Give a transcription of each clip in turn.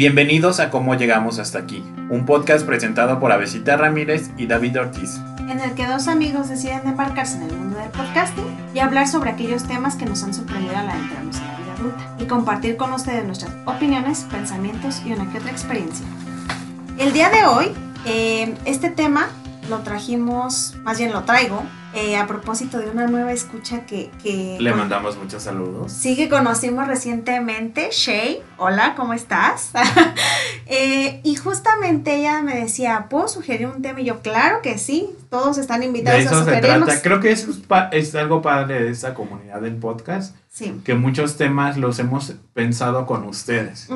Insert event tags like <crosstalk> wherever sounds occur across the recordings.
Bienvenidos a Cómo Llegamos Hasta Aquí, un podcast presentado por Avesita Ramírez y David Ortiz. en el que dos amigos deciden embarcarse en el mundo del podcasting y hablar sobre aquellos temas que nos han sorprendido al adentrarnos en la vida adulta y compartir con ustedes nuestras opiniones, pensamientos y una que otra experiencia. El día de hoy, eh, este tema lo trajimos, más bien lo traigo, eh, a propósito de una nueva escucha que, que Le mandamos muchos saludos. Sí, que conocimos recientemente, Shay. Hola, ¿cómo estás? <laughs> Eh, y justamente ella me decía, ¿puedo sugerir un tema? Y yo, claro que sí, todos están De invitados a eso se sugerirnos. trata. Creo que eso es, algo padre de esta comunidad del podcast, Sí. que muchos temas los hemos pensado con ustedes.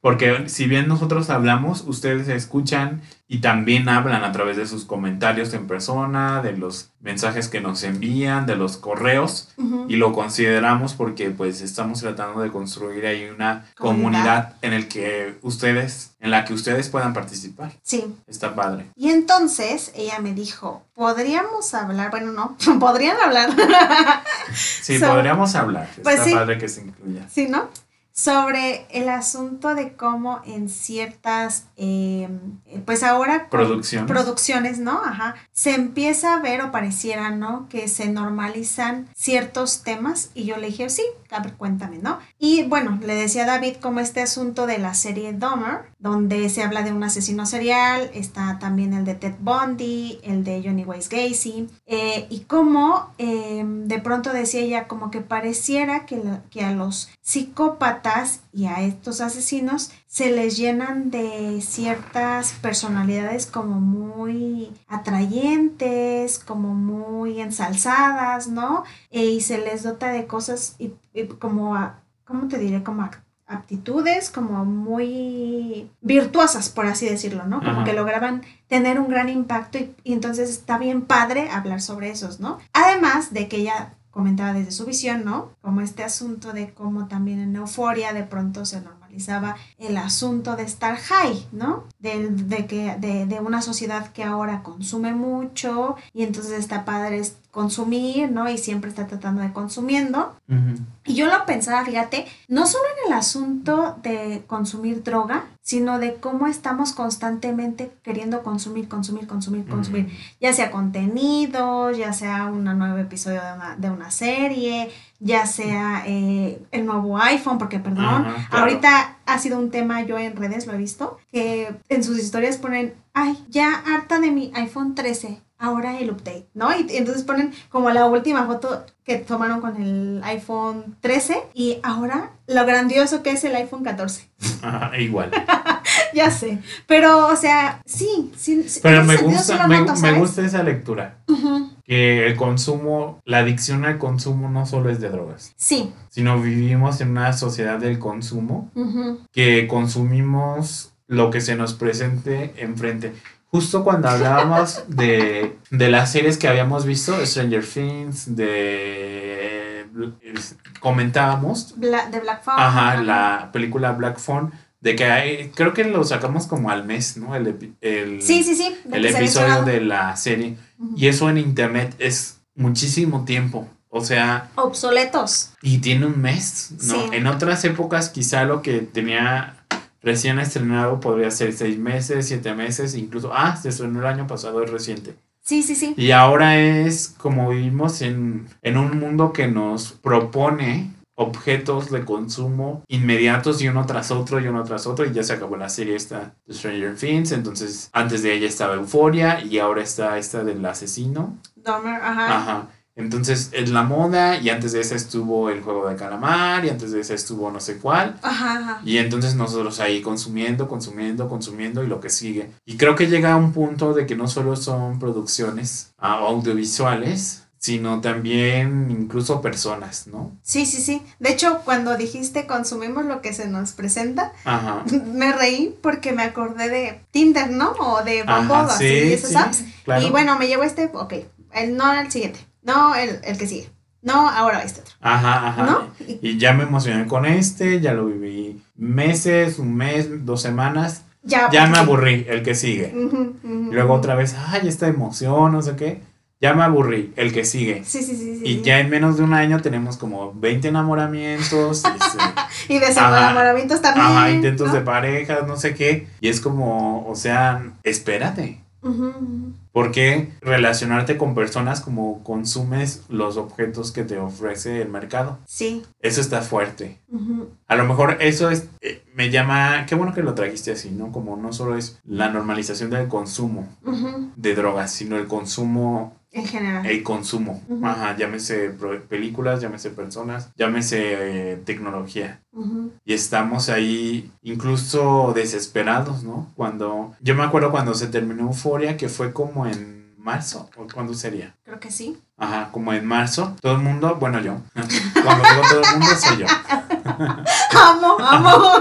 Porque si bien nosotros hablamos, ustedes escuchan y también hablan a través de sus comentarios en persona, de los mensajes que nos envían, de los correos. Y lo consideramos porque pues estamos tratando de construir ahí una Comunidad. comunidad en el que ustedes en la que ustedes puedan participar Sí. está padre Y entonces ella me dijo, podríamos hablar, bueno, no, <laughs> podrían hablar, sí So- podríamos hablar Pues está sí. padre que se incluya ¿sí, no? Sobre el asunto de cómo en ciertas, eh, pues ahora producción producciones, ¿no? Ajá. Se empieza a ver o pareciera, ¿no? Que se normalizan ciertos temas y yo le dije, sí, a ver, cuéntame, ¿no? Y bueno, le decía a David como este asunto de la serie Dahmer, donde se habla de un asesino serial, está también el de Ted Bundy, el de Johnny Weiss Gacy, eh, y cómo eh, de pronto decía ella como que pareciera que, la- que a los psicópatas y a estos asesinos se les llenan de ciertas personalidades como muy atrayentes, como muy ensalzadas, ¿no? E- y se les dota de cosas y, y como, a- ¿cómo te diré? Como aptitudes como muy virtuosas, por así decirlo, ¿no? Como Ajá. que lograban tener un gran impacto y, y entonces está bien padre hablar sobre esos, ¿no? Además de que ella comentaba desde su visión, ¿no? Como este asunto de cómo también en Euforia de pronto se normalizaba el asunto de estar high, ¿no? De, de que, de, de una sociedad que ahora consume mucho y entonces está padre consumir, ¿no? Y siempre está tratando de consumiendo. Y yo lo pensaba, fíjate, no solo en el asunto de consumir droga, sino de cómo estamos constantemente queriendo consumir, consumir, consumir, consumir, ya sea contenido, ya sea un nuevo episodio de una, de una serie, ya sea eh, el nuevo iPhone, porque perdón, claro. ahorita ha sido un tema, yo en redes lo he visto, que en sus historias ponen, ay, ya harta de mi iPhone 13, ahora el update, ¿no? Y entonces ponen como la última foto que tomaron con el iPhone 13 y ahora lo grandioso que es el iPhone 14. Ajá, igual <laughs> ya sé, pero o sea, sí, sí, sí, pero me gusta me, noto, me gusta esa lectura que el consumo la adicción al consumo no solo es de drogas Sí. sino vivimos en una sociedad del consumo que consumimos lo que se nos presente enfrente. Justo cuando hablábamos de, de las series que habíamos visto, Stranger Things, de... comentábamos, Bla- de Black Phone. ajá, la película Black Phone, de que hay- creo que lo sacamos como al mes, ¿no? El, el, Sí, sí, sí. el episodio de la serie. Y eso en internet es muchísimo tiempo. O sea, Obsoletos. y tiene un mes, ¿no? Sí. En otras épocas quizá lo que tenía recién estrenado podría ser seis meses, siete meses, incluso, ah, se estrenó el año pasado, es reciente. Sí, sí, sí. Y ahora es como vivimos en, en un mundo que nos propone objetos de consumo inmediatos y uno tras otro y uno tras otro y ya se acabó la serie esta de Stranger Things, entonces antes de ella estaba Euforia y ahora está esta del asesino. Dahmer, ajá. Ajá. Entonces es la moda y antes de esa estuvo el juego de calamar y antes de esa estuvo no sé cuál. Ajá, ajá. Y entonces nosotros ahí consumiendo, consumiendo, consumiendo y lo que sigue. Y creo que llega a un punto de que no solo son producciones ah, audiovisuales, sino también incluso personas, ¿no? Sí, sí, sí. De hecho, cuando dijiste consumimos lo que se nos presenta, Ajá. <laughs> me reí porque me acordé de Tinder, ¿no? O de Bumble, sí, esas sí, apps. claro. Y bueno, me llevo este, ok, el, no el siguiente, no el, el que sigue, no ahora este otro, Ajá, ajá. ¿no? Y Y ya me emocioné con este, ya lo viví meses, un mes, dos semanas. ya, Ya me aburrí, el que sigue. Y luego otra vez, ay, esta emoción, no sé qué. ya me aburrí, el que sigue. Sí, sí, sí. sí Y sí. ya en menos de un año tenemos como 20 enamoramientos, Y <laughs> Ajá. desenamoramientos también. ajá, intentos ¿no? de parejas, no sé qué. Y es como, o sea, espérate. Ujú, ujú. ¿Por qué relacionarte con personas como consumes los objetos que te ofrece el mercado? Sí. Eso está fuerte. A lo mejor eso es, eh, me llama, qué bueno que lo trajiste así, ¿no? Como no solo es la normalización del consumo de drogas, sino el consumo, En general. el consumo. Ajá, llámese películas, llámese personas, llámese eh, tecnología. Y estamos ahí incluso desesperados, ¿no? Cuando, yo me acuerdo cuando se terminó Euforia, que fue como en marzo, ¿o cuándo sería? Creo que sí. Ajá, como en marzo, todo el mundo, bueno yo, <laughs> cuando digo todo el mundo soy yo. <laughs> amo, amo.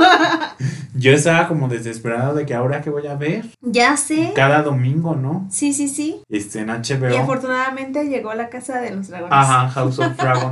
<laughs> Yo estaba como desesperado de que ahora que voy a ver ya sé. cada domingo, ¿no? Sí, sí, sí. Este en Y HBO. afortunadamente llegó la casa de los dragones. Ajá, House of Dragon.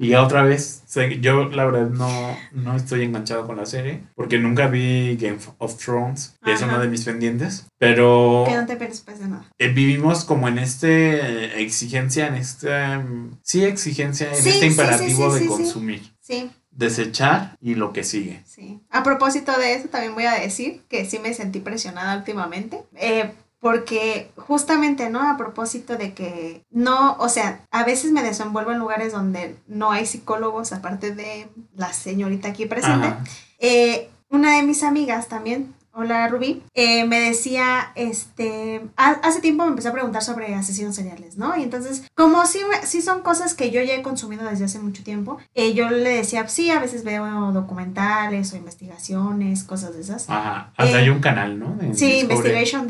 Y otra vez, yo la verdad no, no estoy enganchado con la serie, porque nunca vi Game of Thrones, que es uno de mis pendientes, pero Que no te pierdes pues de nada. eh, vivimos como en este exigencia, en este, mm, sí, exigencia, en Sí, este imperativo sí, sí, de consumir, Sí, desechar y lo que sigue. sí. A propósito de eso, también voy a decir que sí me sentí presionada últimamente. Eh, porque justamente, ¿no? A propósito de que no, o sea, a veces me desenvuelvo en lugares donde no hay psicólogos, aparte de la señorita aquí presente. Eh, una de mis amigas también, hola Rubí, eh, me decía, este, ha- hace tiempo me empezó a preguntar sobre asesinos seriales, ¿no? Y entonces, como sí, sí son cosas que yo ya he consumido desde hace mucho tiempo, eh, yo le decía, sí, a veces veo documentales o investigaciones, cosas de esas. Ajá, hasta Eh, hay un canal, ¿no? De Sí, Discovery. Investigation Ajá.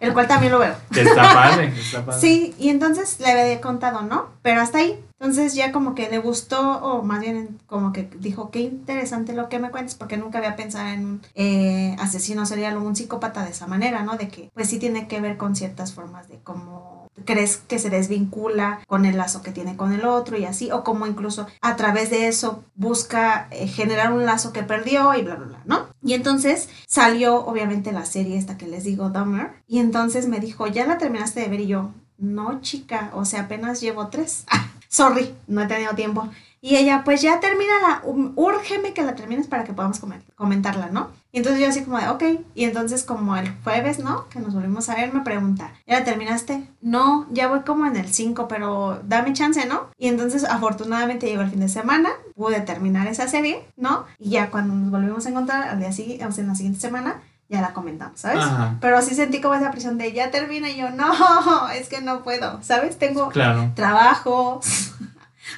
El cual también lo veo. Está <laughs> padre, está padre. Sí, y entonces le había contado, ¿no? Pero hasta ahí. Entonces ya como que le gustó, o más bien como que dijo, qué interesante lo que me cuentas, porque nunca había pensado en un eh, asesino serial o un psicópata de esa manera, ¿no? De que pues sí tiene que ver con ciertas formas de cómo crees que se desvincula con el lazo que tiene con el otro y así, o como incluso a través de eso busca eh, generar un lazo que perdió y bla, bla, bla, ¿no? Y entonces salió obviamente la serie esta que les digo, Dahmer, y entonces me dijo, ¿ya la terminaste de ver? Y yo, no, chica, o sea, apenas llevo tres. <laughs> Sorry, no he tenido tiempo. Y ella, pues ya termínala, um, úrgeme que la termines para que podamos comer, comentarla, ¿no? Y entonces yo así como de, ok. Y entonces como el jueves, ¿no? Que nos volvimos a ver, me pregunta, ¿ya la terminaste? No, ya voy como en el 5, pero dame chance, ¿no? Y entonces afortunadamente llegó el fin de semana, pude terminar esa serie, ¿no? Y ya cuando nos volvimos a encontrar al día siguiente, o sea, en la siguiente semana, ya la comentamos, ¿sabes? Ajá, Pero sí sentí como esa presión de ya termina y yo, <laughs> no, es que no puedo, ¿sabes? Tengo claro. trabajo,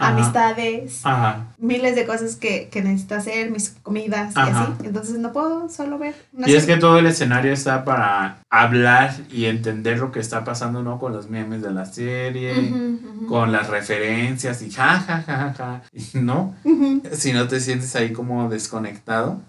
Ajá. amistades, Ajá. miles de cosas que, que necesito hacer, mis comidas y así. Entonces no puedo solo ver Y es que todo el escenario está para hablar y entender lo que está pasando, ¿no? Con los memes de la serie, con las referencias y ja, ja, ja, ja, <laughs> ¿no? Si no te sientes ahí como desconectado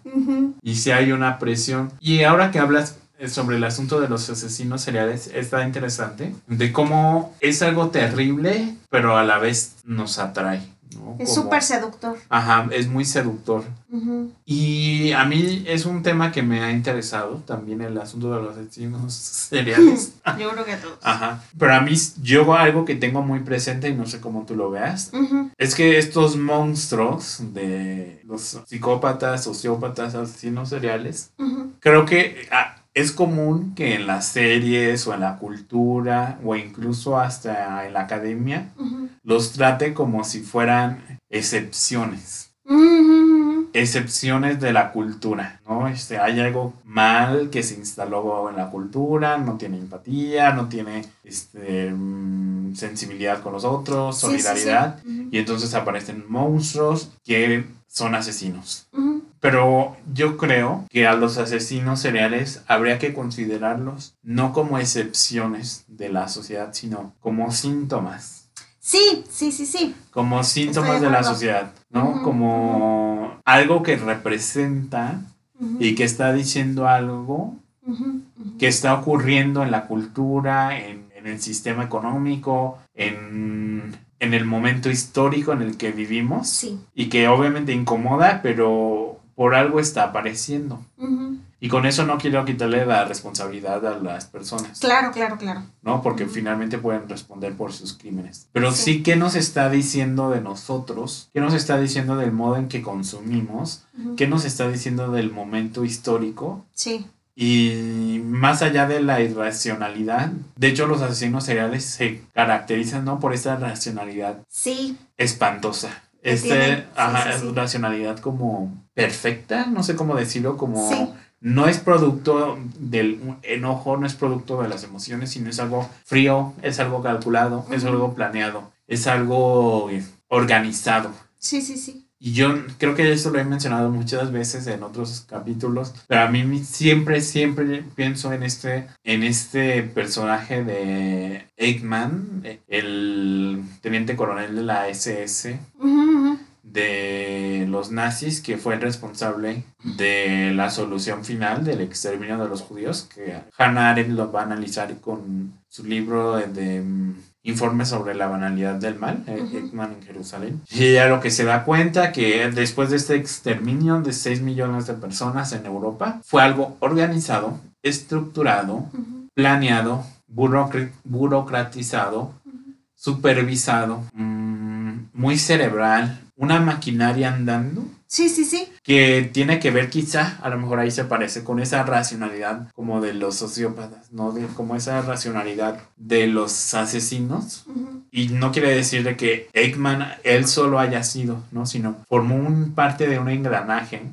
y si hay una presión. Y ahora que hablas sobre el asunto de los asesinos seriales, está interesante, de cómo es algo terrible, pero a la vez nos atrae, ¿no? Es súper seductor. Ajá, es muy seductor. Ujú. Y a mí es un tema que me ha interesado también el asunto de los asesinos <laughs> seriales. <laughs> Yo creo que a todos. Ajá. Pero a mí, yo algo que tengo muy presente y no sé cómo tú lo veas, Ujú, es que estos monstruos de los psicópatas, sociópatas, asesinos seriales, ujú, creo que ah, es común que en las series o en la cultura o incluso hasta en la academia los trate como si fueran excepciones excepciones de la cultura, ¿no? Este, hay algo mal que se instaló en la cultura, no tiene empatía, no tiene este, mm, sensibilidad con los otros, Sí, sí, sí. solidaridad, y entonces aparecen monstruos que son asesinos. Pero yo creo que a los asesinos seriales habría que considerarlos no como excepciones de la sociedad, sino como síntomas Sí, sí, sí, sí. como síntomas de de la sociedad, ¿no? Como algo que representa y que está diciendo algo que está ocurriendo en la cultura, en, en el sistema económico, en, en el momento histórico en el que vivimos Sí. y que obviamente incomoda, pero por algo está apareciendo. Ujú. Y con eso no quiero quitarle la responsabilidad a las personas. Claro, claro, claro. ¿No? Porque finalmente pueden responder por sus crímenes. Pero sí, ¿qué nos está diciendo de nosotros? ¿Qué nos está diciendo del modo en que consumimos? ¿Qué nos está diciendo del momento histórico? Sí. Y más allá de la irracionalidad, de hecho los asesinos seriales se caracterizan ¿no? por esta racionalidad sí. espantosa. Este, ajá, racionalidad como perfecta, no sé cómo decirlo, como no es producto del enojo, no es producto de las emociones, sino es algo frío, es algo calculado, es algo planeado, es algo organizado. Sí, sí, sí. Y yo creo que eso lo he mencionado muchas veces en otros capítulos, pero a mí siempre, siempre pienso en este, en este personaje de Eggman, el teniente coronel de la SS. De los nazis que fue el responsable de la solución final del exterminio de los judíos que Hannah Arendt lo va a analizar con su libro de informe sobre la banalidad del mal, uh en Jerusalén. Y ella lo que se da cuenta que después de este exterminio de 6 millones de personas en Europa, fue algo organizado, estructurado, planeado, burocratizado, supervisado, mm, muy cerebral, una maquinaria andando Sí, sí, sí. Que tiene que ver quizá, a lo mejor ahí se parece, con esa racionalidad como de los sociópatas, ¿no? De, como esa racionalidad de los asesinos. Y no quiere decir de que Eggman él solo haya sido, ¿no? Sino formó un parte de un engranaje,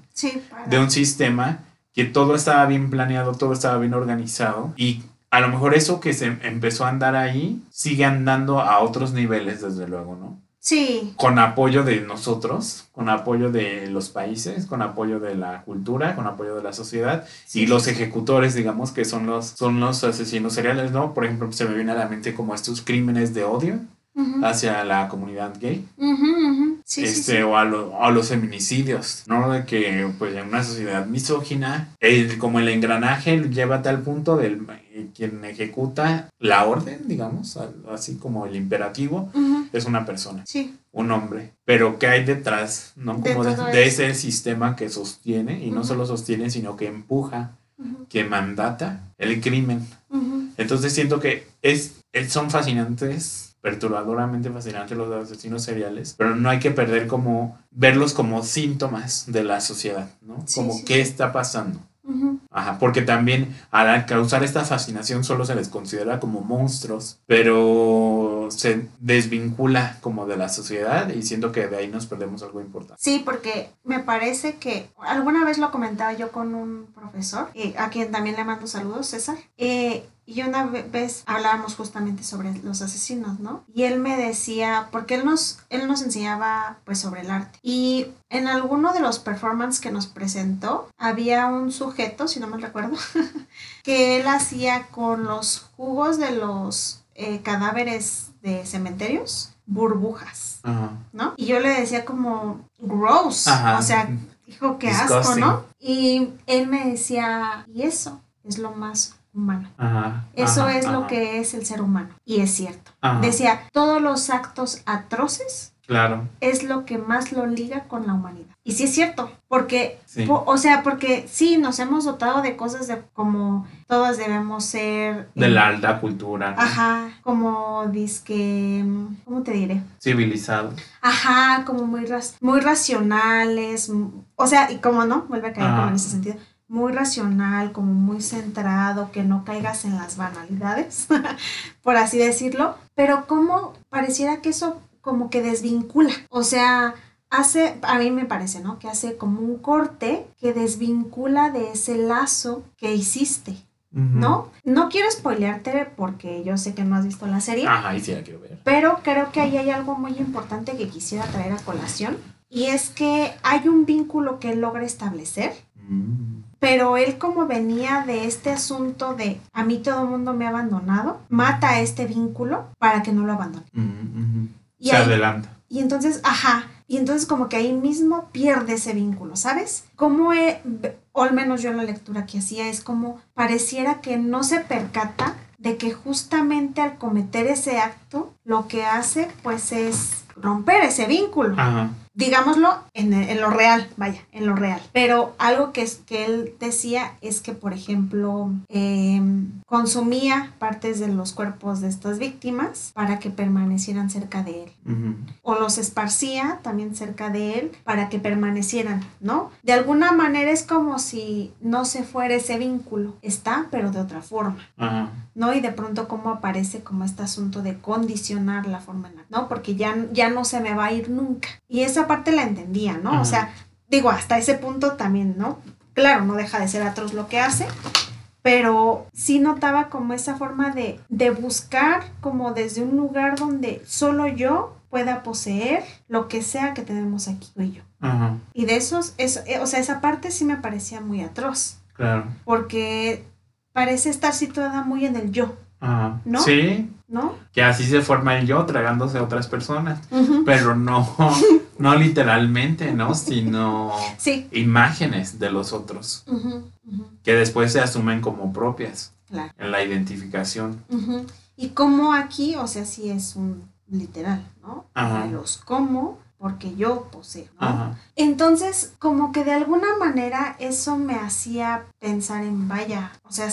de un sistema que todo estaba bien planeado, todo estaba bien organizado y a lo mejor eso que se empezó a andar ahí sigue andando a otros niveles, desde luego, ¿no? Sí. Con apoyo de nosotros, con apoyo de los países, con apoyo de la cultura, con apoyo de la sociedad y los ejecutores, digamos, que son los, son los asesinos seriales, ¿no? Por ejemplo, se me viene a la mente como estos crímenes de odio hacia la comunidad gay. este, O, a a los feminicidios, ¿no? De que pues en una sociedad misógina, como el engranaje lleva a tal punto del quien ejecuta la orden, digamos, así como el imperativo, es una persona. Sí. Un hombre. Pero ¿qué hay detrás, no? Como de, ese sistema que sostiene, y no solo sostiene, sino que empuja, que mandata el crimen. Entonces siento que es, son fascinantes perturbadoramente fascinantes los asesinos seriales, pero no hay que perder como verlos como síntomas de la sociedad, ¿no? como qué está pasando. Ajá, porque también al causar esta fascinación solo se les considera como monstruos, pero se desvincula como de la sociedad y siento que de ahí nos perdemos algo importante. Sí, porque me parece que alguna vez lo comentaba yo con un profesor, y a quien también le mando saludos, César, eh, y una vez hablábamos justamente sobre los asesinos, ¿no? Y él me decía, porque él nos, él nos enseñaba pues sobre el arte. Y en alguno de los performances que nos presentó, había un sujeto, si no me recuerdo, <laughs> que él hacía con los jugos de los eh, cadáveres de cementerios burbujas, ¿no? Y yo le decía como, gross, o sea, dijo que asco, ¿no? Y él me decía, y eso es lo más humano. Eso es lo que es el ser humano. Y es cierto. Decía, todos los actos atroces Claro. Es lo que más lo liga con la humanidad. Y sí es cierto, porque, o sea, porque sí, nos hemos dotado de cosas de como todos debemos ser... De la alta cultura. Ajá, como disque, ¿cómo te diré? Civilizados. Ajá, como muy, muy racionales, o sea, y como no, vuelve a caer como en ese sentido muy racional, como muy centrado, que no caigas en las banalidades, <laughs> por así decirlo, pero como pareciera que eso como que desvincula, o sea, hace, a mí me parece, ¿no? Que hace como un corte que desvincula de ese lazo que hiciste. ¿No? No quiero spoilearte porque yo sé que no has visto la serie. Ajá, sí la quiero ver. Pero creo que ahí hay algo muy importante que quisiera traer a colación. Y es que hay un vínculo que él logra establecer. Mm pero él como venía de este asunto de a mí todo el mundo me ha abandonado, mata este vínculo para que no lo abandone. Y Se adelanta. Y entonces, ajá, y entonces como que ahí mismo pierde ese vínculo, ¿sabes? Como, o al menos yo la lectura que hacía es como pareciera que no se percata de que justamente al cometer ese acto, lo que hace pues es romper ese vínculo. Digámoslo en, en, lo real, vaya, en lo real. Pero algo que, es, que él decía es que, por ejemplo, em, consumía partes de los cuerpos de estas víctimas para que permanecieran cerca de él. O los esparcía también cerca de él para que permanecieran, ¿no? De alguna manera es como si no se fuera ese vínculo. Está, pero de otra forma. ¿No? Y de pronto cómo aparece como este asunto de condicionar la forma en la, ¿no? Porque ya, ya no se me va a ir nunca. Y esa parte la entendía, ¿no? O sea, digo, hasta ese punto también, ¿no? Claro, no deja de ser atroz lo que hace, pero sí notaba como esa forma de, de buscar como desde un lugar donde solo yo pueda poseer lo que sea que tenemos aquí tú y yo. Y de esos, eso, eh, o sea, esa parte sí me parecía muy atroz. Claro. Porque parece estar situada muy en el yo. Ajá. ¿No? Sí. ¿No? Que así se forma el yo tragándose a otras personas. Pero no, <laughs> no literalmente, ¿no? Sino imágenes de los otros. Que después se asumen como propias. Claro. En la identificación. Y como aquí, o sea, sí es un literal, ¿no? Ajá. Los como porque yo poseo. ¿no? Entonces, como que de alguna manera eso me hacía pensar en, vaya, o sea,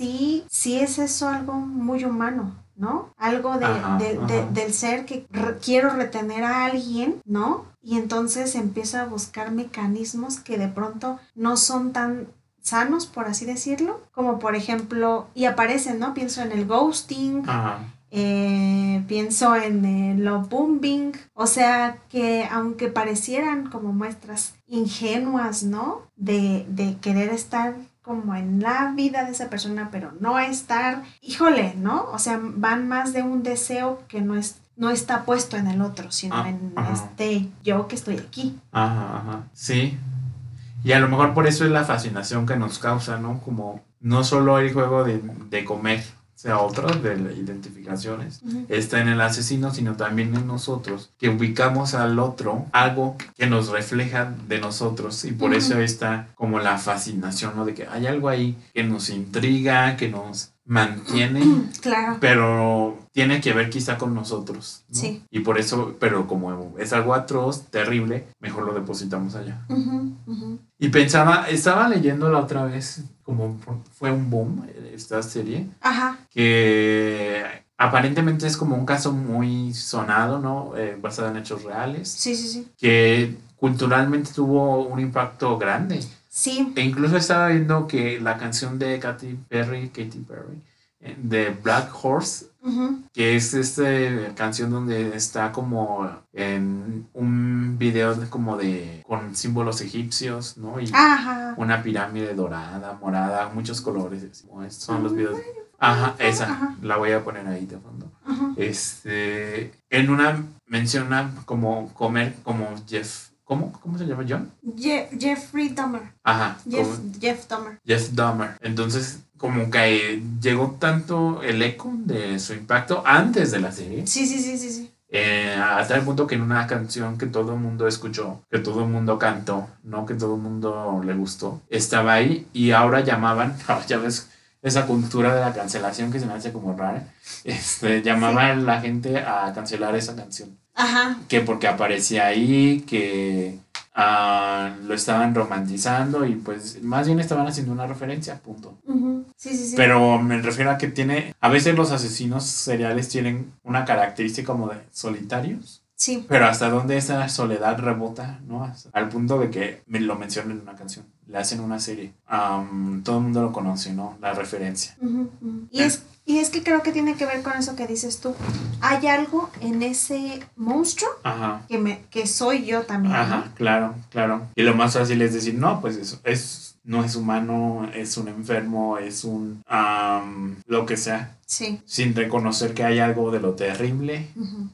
sí, sí es eso algo muy humano, ¿no? Algo de, del ser que quiero retener a alguien, ¿no? Y entonces empiezo a buscar mecanismos que de pronto no son tan sanos, por así decirlo, como por ejemplo, y aparecen, ¿no? Pienso en el ghosting, eh, pienso en el love bombing, o sea que aunque parecieran como muestras ingenuas, ¿no? De, de querer estar como en la vida de esa persona, pero no estar, híjole, ¿no? O sea, van más de un deseo que no es no está puesto en el otro, sino ah, en este yo que estoy aquí. Ajá, ajá. Sí. Y a lo mejor por eso es la fascinación que nos causa, ¿no? Como no solo el juego de, de comer, sea otra de las identificaciones, está en el asesino, sino también en nosotros, que ubicamos al otro algo que nos refleja de nosotros y por eso está como la fascinación, ¿no? De que hay algo ahí que nos intriga, que nos mantiene, <clears throat> claro. pero tiene que ver quizá con nosotros. Sí. Y por eso, pero como es algo atroz, terrible, mejor lo depositamos allá. Y pensaba, estaba leyendo la otra vez, como fue un boom esta serie, Ajá. que aparentemente es como un caso muy sonado, ¿no? Eh, basado en hechos reales. Sí, sí, sí. Que culturalmente tuvo un impacto grande. Sí. E incluso estaba viendo que la canción de Katy Perry, Katy Perry, de Black Horse, que es esta canción donde está como en un video como de con símbolos egipcios, ¿no? Y una pirámide dorada, morada, muchos colores. Son los videos. Ajá, esa, la voy a poner ahí de fondo. Este, en una menciona como comer como Jeff ¿Cómo? ¿Cómo se llama John? Jeffrey Dahmer. Ajá. Jeff, Jeff Dahmer. Jeff Dahmer. Entonces, como que llegó tanto el eco de su impacto antes de la serie. Sí, sí, sí, sí, sí. Eh, hasta el punto que en una canción que todo el mundo escuchó, que todo el mundo cantó, no que todo el mundo le gustó, estaba ahí y ahora llamaban, <laughs> ya ves esa cultura de la cancelación que se me hace como rara, este, llamaban la gente a cancelar esa canción. Ajá. Que porque aparecía ahí, que ah, lo estaban romantizando y pues más bien estaban haciendo una referencia, punto. sí, sí, sí. Pero me refiero a que tiene, a veces los asesinos seriales tienen una característica como de solitarios. Sí. Pero hasta dónde esa soledad rebota, ¿no? al punto de que me lo mencionan en una canción, le hacen una serie. todo el mundo lo conoce, ¿no? La referencia. Y es y es que creo que tiene que ver con eso que dices tú. Hay algo en ese monstruo Que, me, que soy yo también. Ajá, claro, claro. Y lo más fácil es decir, no, pues eso es, no es humano, es un enfermo, es un... lo que sea. Sí. Sin reconocer que hay algo de lo terrible,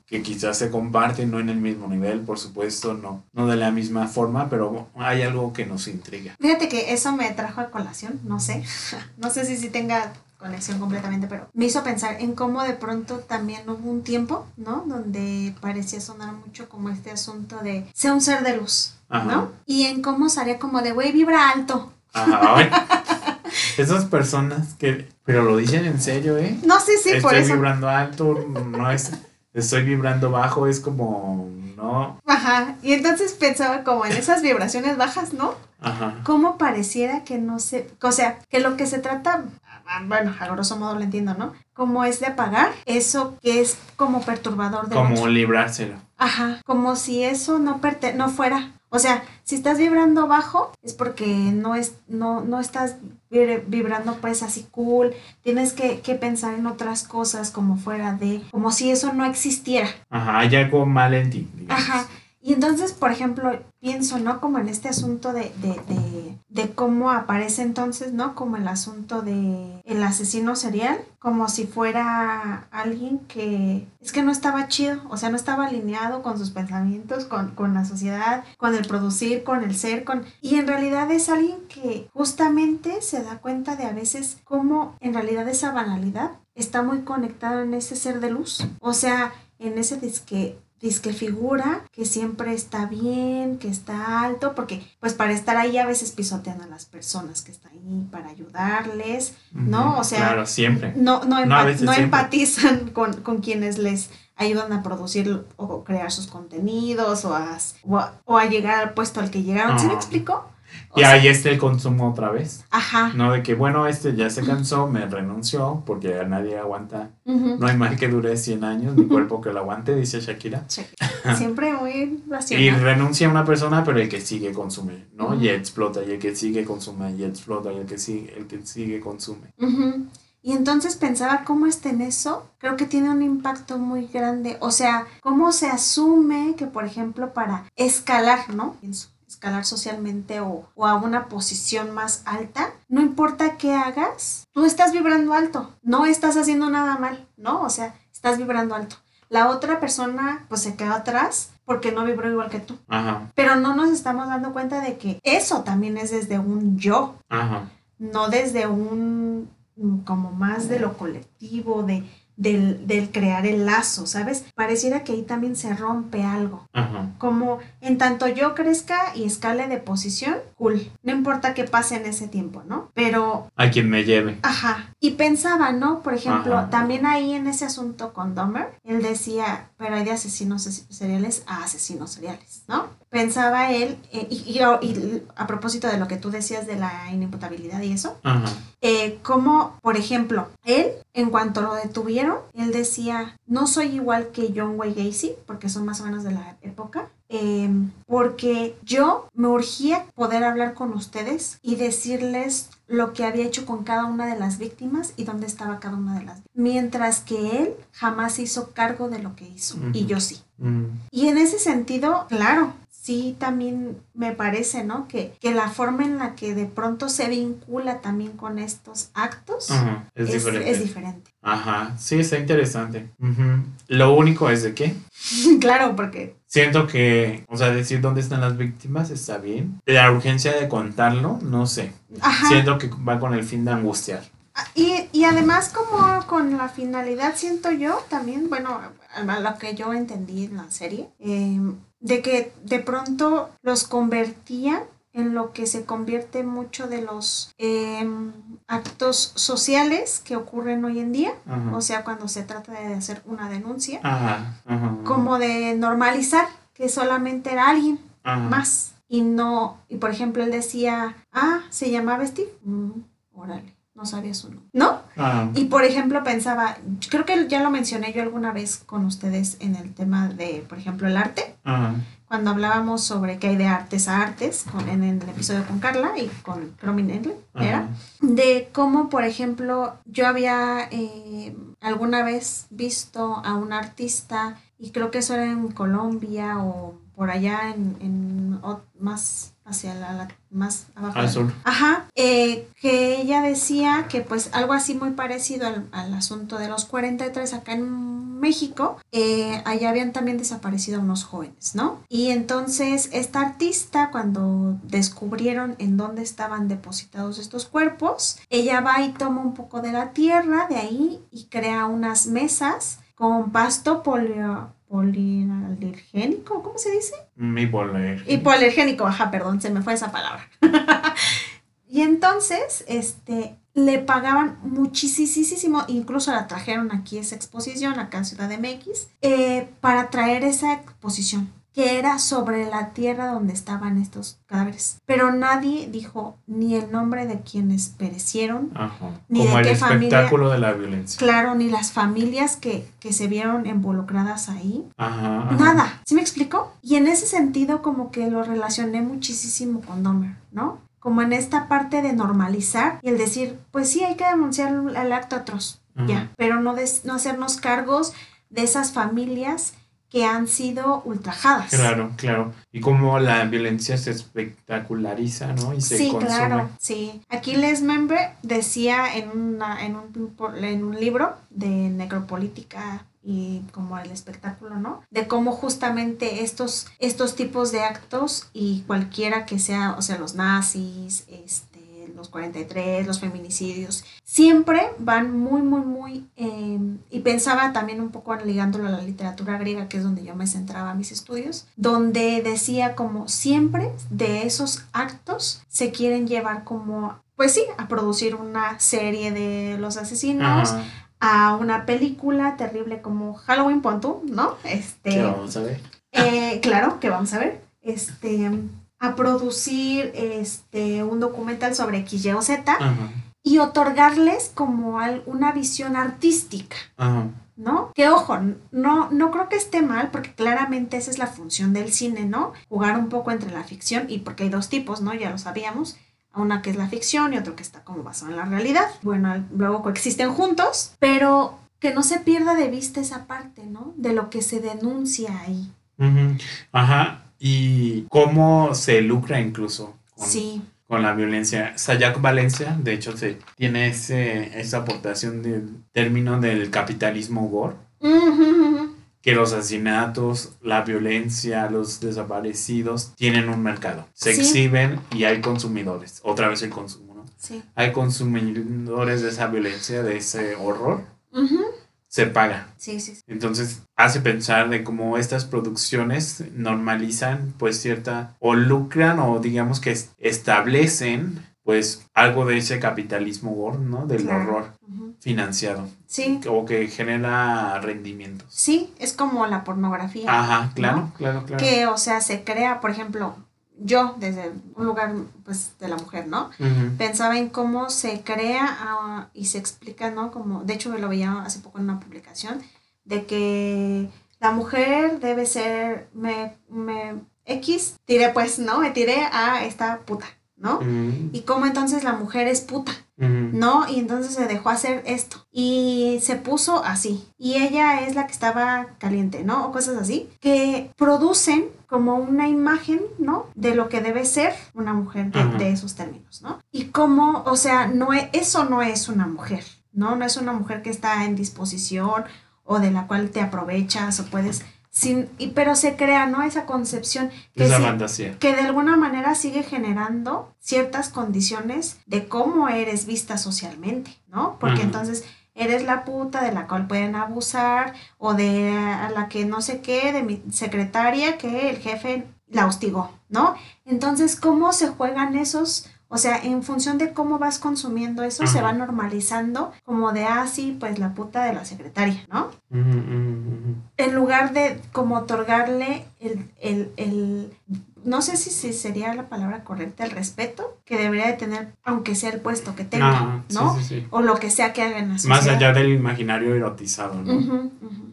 que quizás se comparte, no en el mismo nivel, por supuesto, no, no de la misma forma, pero hay algo que nos intriga. Fíjate que eso me trajo a colación, no sé, <laughs> no sé si, si tenga conexión completamente, pero me hizo pensar en cómo de pronto también hubo un tiempo, ¿no? Donde parecía sonar mucho como este asunto de sea un ser de luz, ¿no? Y en cómo salía como de, güey, vibra alto. <laughs> Esas personas que, pero lo dicen en serio, ¿eh? No, sí, sí, por eso. vibrando alto, no es, estoy vibrando bajo, es como, no. Ajá, y entonces pensaba como en esas vibraciones bajas, ¿no? Ajá. Cómo pareciera que no se, o sea, que lo que se trata, ah, bueno, a grosso modo lo entiendo, ¿no? Como es de apagar eso que es como perturbador de Como librárselo. Ajá, como si eso no perte no fuera. O sea, si estás vibrando bajo es porque no es no no estás vibra- vibrando pues así cool. Tienes que, que pensar en otras cosas como fuera de como si eso no existiera. Ajá, hay algo mal en ti. digamos. Ajá. Y entonces, por ejemplo, pienso, ¿no? Como en este asunto de, de, de, cómo aparece entonces, ¿no? Como el asunto de el asesino serial, como si fuera alguien que es que no estaba chido, o sea, no estaba alineado con sus pensamientos, con, con la sociedad, con el producir, con el ser, con... Y en realidad es alguien que justamente se da cuenta de a veces cómo en realidad esa banalidad está muy conectada en ese ser de luz, o sea, en ese disque disque figura que siempre está bien, que está alto, porque pues para estar ahí a veces pisotean a las personas que están ahí para ayudarles, ¿no? O sea, Claro, siempre. no, no, empa- no empatizan <laughs> con, con quienes les ayudan a producir o crear sus contenidos o a, o a, o a llegar al puesto al que llegaron. ¿Sí me explico? O Y sea, ahí está el consumo otra vez. Ajá. No de que, bueno, este ya se cansó, me renunció, porque a nadie aguanta. No hay mal que dure 100 años, mi cuerpo que lo aguante, dice Shakira. Sí. <laughs> Siempre muy Y racional. renuncia a una persona, pero el que sigue consume, ¿no? Y explota, y el que sigue consume, y explota, y el que sigue, el que sigue consume. Ujú. Y entonces pensaba cómo está en eso, creo que tiene un impacto muy grande. O sea, cómo se asume que, por ejemplo, para escalar, ¿no? Pienso, escalar socialmente o, o a una posición más alta, no importa qué hagas, tú estás vibrando alto, no estás haciendo nada mal, ¿no? O sea, estás vibrando alto. La otra persona pues se quedó atrás porque no vibró igual que tú. Ajá, Pero no nos estamos dando cuenta de que eso también es desde un yo, ajá. no desde un como más de lo colectivo, de, del, del crear el lazo, ¿sabes? Pareciera que ahí también se rompe algo. Ajá. Como en tanto yo crezca y escale de posición, cool. No importa qué pase en ese tiempo, ¿no? Pero, A quien me lleve. ajá. Y pensaba, ¿no? Por ejemplo, Ajá. también ahí en ese asunto con Dahmer, él decía, pero hay de asesinos seriales a asesinos seriales, ¿no? Pensaba él, eh, y, y- y a propósito de lo que tú decías de la inimputabilidad y eso, Ajá. eh, como, por ejemplo, él, en cuanto lo detuvieron, él decía, no soy igual que John Wayne Gacy, porque son más o menos de la época, eh, porque yo me urgía poder hablar con ustedes y decirles lo que había hecho con cada una de las víctimas y dónde estaba cada una de las víctimas. Mientras que él jamás se hizo cargo de lo que hizo, y yo sí. Y en ese sentido, claro, sí también me parece, ¿no? Que, que la forma en la que de pronto se vincula también con estos actos Ajá. Es, es, diferente. es diferente. Ajá. Sí, está interesante. Lo único es de que <laughs> claro, porque... siento que, o sea, decir dónde están las víctimas está bien. La urgencia de contarlo, no sé. Ajá. Siento que va con el fin de angustiar. Y, y además como con la finalidad, siento yo también, bueno, a lo que yo entendí en la serie, eh, de que de pronto los convertían en lo que se convierte mucho de los eh, actos sociales que ocurren hoy en día, Ajá. o sea, cuando se trata de hacer una denuncia, Ajá. Ajá. como de normalizar que solamente era alguien más y no, y por ejemplo él decía, ah, se llamaba Steve, Mm, órale, no sabía su nombre, ¿no? Ajá. Y por ejemplo pensaba, creo que ya lo mencioné yo alguna vez con ustedes en el tema de, por ejemplo, el arte, Ajá. cuando hablábamos sobre qué hay de artes a artes, con, en el episodio con Carla y con Cromin Engle, era, de cómo, por ejemplo, yo había eh, alguna vez visto a un artista, y creo que eso era en Colombia o por allá en, en más hacia la, la- más abajo. Al sur. Ajá, eh, que ella decía que pues algo así muy parecido al, al asunto de los 43 acá en México, eh, allá habían también desaparecido unos jóvenes, ¿no? Y entonces esta artista cuando descubrieron en dónde estaban depositados estos cuerpos, ella va y toma un poco de la tierra de ahí y crea unas mesas con pasto polio, polialergénico, ¿cómo se dice? Mi poler. Hipoalergénico, ajá, perdón, se me fue esa palabra. <laughs> y entonces, este, le pagaban muchísimo, incluso la trajeron aquí esa exposición, acá en Ciudad de MX, eh, para traer esa exposición que era sobre la tierra donde estaban estos cadáveres. Pero nadie dijo ni el nombre de quienes perecieron, ni Como el espectáculo de la violencia. Claro, ni las familias que, que se vieron involucradas ahí. Nada. ¿Sí me explico? Y en ese sentido como que lo relacioné muchísimo con Domer, ¿no? Como en esta parte de normalizar y el decir, pues sí, hay que denunciar el acto atroz, ya, pero no, no hacernos cargos de esas familias que han sido ultrajadas. Claro, claro. Y cómo la violencia se espectaculariza, ¿no? Y se sí, claro, sí. Aquí Les Member decía en, una, en, un, en un libro de necropolítica y como el espectáculo, ¿no? De cómo justamente estos, estos tipos de actos y cualquiera que sea, o sea, los nazis, este, los 43, los feminicidios, siempre van muy, muy, muy, em, y pensaba también un poco ligándolo a la literatura griega, que es donde yo me centraba mis estudios, donde decía como siempre de esos actos se quieren llevar como, pues sí, a producir una serie de los asesinos. a una película terrible como Halloween Pontu, ¿no? Este, ¿Qué vamos a ver? Eh, claro, que vamos a ver. Este, a producir este, un documental sobre X, Y o Z y otorgarles como una visión artística. ¿No? Que ojo, no, no creo que esté mal, porque claramente esa es la función del cine, ¿no? Jugar un poco entre la ficción, y porque hay dos tipos, ¿no? Ya lo sabíamos. Una que es la ficción y otro que está como basado en la realidad. Bueno, luego coexisten juntos, pero que no se pierda de vista esa parte, ¿no? De lo que se denuncia ahí. Ajá y cómo se lucra incluso con, sí. con la violencia. Sayak Valencia, de hecho, se, tiene ese, esa aportación del término del capitalismo gore. Que los asesinatos, la violencia, los desaparecidos tienen un mercado. Se exhiben y hay consumidores. Otra vez el consumo, ¿no? Sí. Hay consumidores de esa violencia, de ese horror se paga. Sí, sí, Entonces hace pensar de cómo estas producciones normalizan pues cierta o lucran o digamos que establecen pues algo de ese capitalismo gore, ¿no? Del horror financiado. Sí. O que genera rendimientos. Sí, es como la pornografía. Ajá, claro, claro, claro. Que, o sea, se crea, por ejemplo, yo desde un lugar pues de la mujer, ¿no? Pensaba en cómo se crea ah, y se explica, ¿no? Como, de hecho lo veía hace poco en una publicación, de que la mujer debe ser, me, me, X, tiré pues, ¿no? Me tiré a esta puta, ¿no? Y cómo entonces la mujer es puta, ¿no? Y entonces se dejó hacer esto y se puso así. Y ella es la que estaba caliente, ¿no? O cosas así, que producen como una imagen, ¿no? De lo que debe ser una mujer de, esos términos, ¿no? Y cómo, o sea, no es, eso no es una mujer, ¿no? No es una mujer que está en disposición o de la cual te aprovechas o puedes... Sin, y, pero se crea, ¿no? Esa concepción que, fantasía. que de alguna manera sigue generando ciertas condiciones de cómo eres vista socialmente, ¿no? Porque entonces eres la puta de la cual pueden abusar o de la que no sé qué, de mi secretaria que el jefe la hostigó, ¿no? Entonces, ¿cómo se juegan esos? O sea, en función de cómo vas consumiendo eso, se va normalizando como de, ah, sí, pues la puta de la secretaria, ¿no? En lugar de como otorgarle el, el, el no sé si, sería la palabra correcta, el respeto que debería de tener, aunque sea el puesto que tenga, ¿no? O lo que sea que haga en la sociedad. Más allá del imaginario erotizado, ¿no?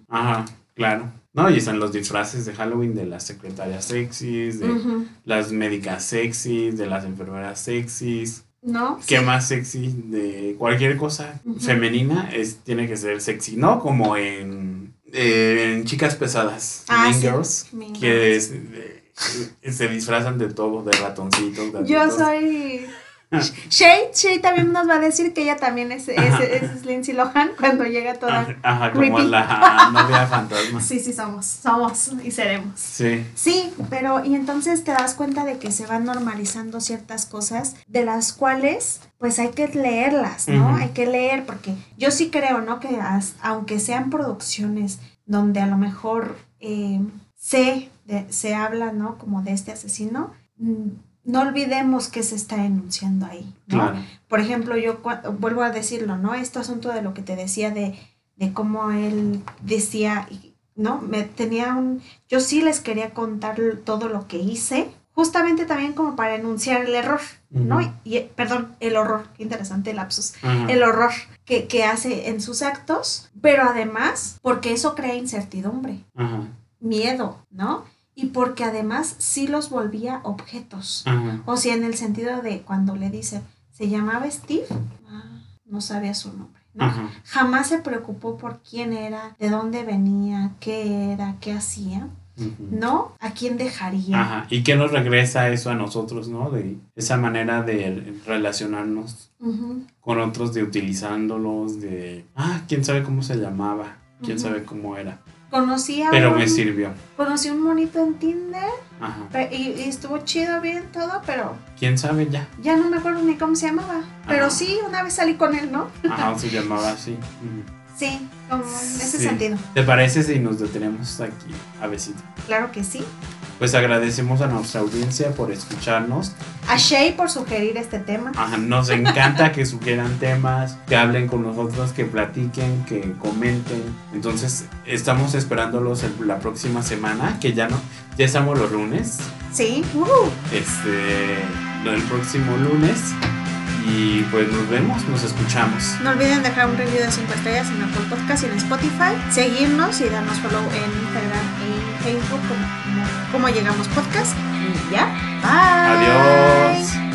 Ajá, claro. No, y están los disfraces de Halloween de las secretarias sexys, de las médicas sexys, de las enfermeras sexys. ¿No? ¿Qué más sexy? De cualquier cosa femenina es, tiene que ser sexy, ¿no? Como en, eh, en Chicas Pesadas, ah, Girls, que es <laughs> se disfrazan de todo, de ratoncitos. Yo soy Shay, Shay también nos va a decir que ella también es, es, Lindsay Lohan cuando llega toda. Ajá, como la <laughs> novia fantasma. Sí, sí, somos, somos y seremos. Sí. Sí, pero y entonces te das cuenta de que se van normalizando ciertas cosas de las cuales pues hay que leerlas, ¿no? Hay que leer porque yo sí creo, ¿no? Que aunque sean producciones donde a lo mejor eh, se, se habla, ¿no? Como de este asesino, mm, no olvidemos que se está enunciando ahí, ¿no? Claro. Por ejemplo, yo vuelvo a decirlo, ¿no? Este asunto de lo que te decía de, de cómo él decía, ¿no? Me tenía un, yo sí les quería contar todo lo que hice, justamente también como para enunciar el error, ¿no? y, perdón, el horror, qué interesante el lapsus, el horror que, que, hace en sus actos, pero además porque eso crea incertidumbre, miedo, ¿no? Y porque además sí los volvía objetos. O sea, en el sentido de cuando le dice, se llamaba Steve, ah, no sabía su nombre. ¿no? Jamás se preocupó por quién era, de dónde venía, qué era, qué hacía. ¿no? ¿A quién dejaría? Ajá. ¿Y qué nos regresa eso a nosotros, ¿no? De esa manera de relacionarnos con otros, de utilizándolos, de, ah, quién sabe cómo se llamaba, quién sabe cómo era. Conocí a Pero me sirvió. Conocí un monito en Tinder. Ajá. Y, estuvo chido, bien todo, pero. ¿Quién sabe ya? Ya no me acuerdo ni cómo se llamaba. Pero sí, una vez salí con él, ¿no? Ajá, se llamaba <laughs> así. Sí, como en ese sentido. ¿Te parece si nos detenemos aquí a besito? Claro que sí. Pues agradecemos a nuestra audiencia por escucharnos. A Shay por sugerir este tema. Ajá, nos encanta que sugieran temas, que hablen con nosotros, que platiquen, que comenten. Entonces, estamos esperándolos la próxima semana, que ya no, ya estamos los lunes. Sí. Este, el próximo lunes. Y pues nos vemos, nos escuchamos. No olviden dejar un review de 5 estrellas en Apple Podcast y en Spotify. Seguirnos y darnos follow en Instagram e Facebook como, como Llegamos Podcast. Y ya. Bye. Adiós.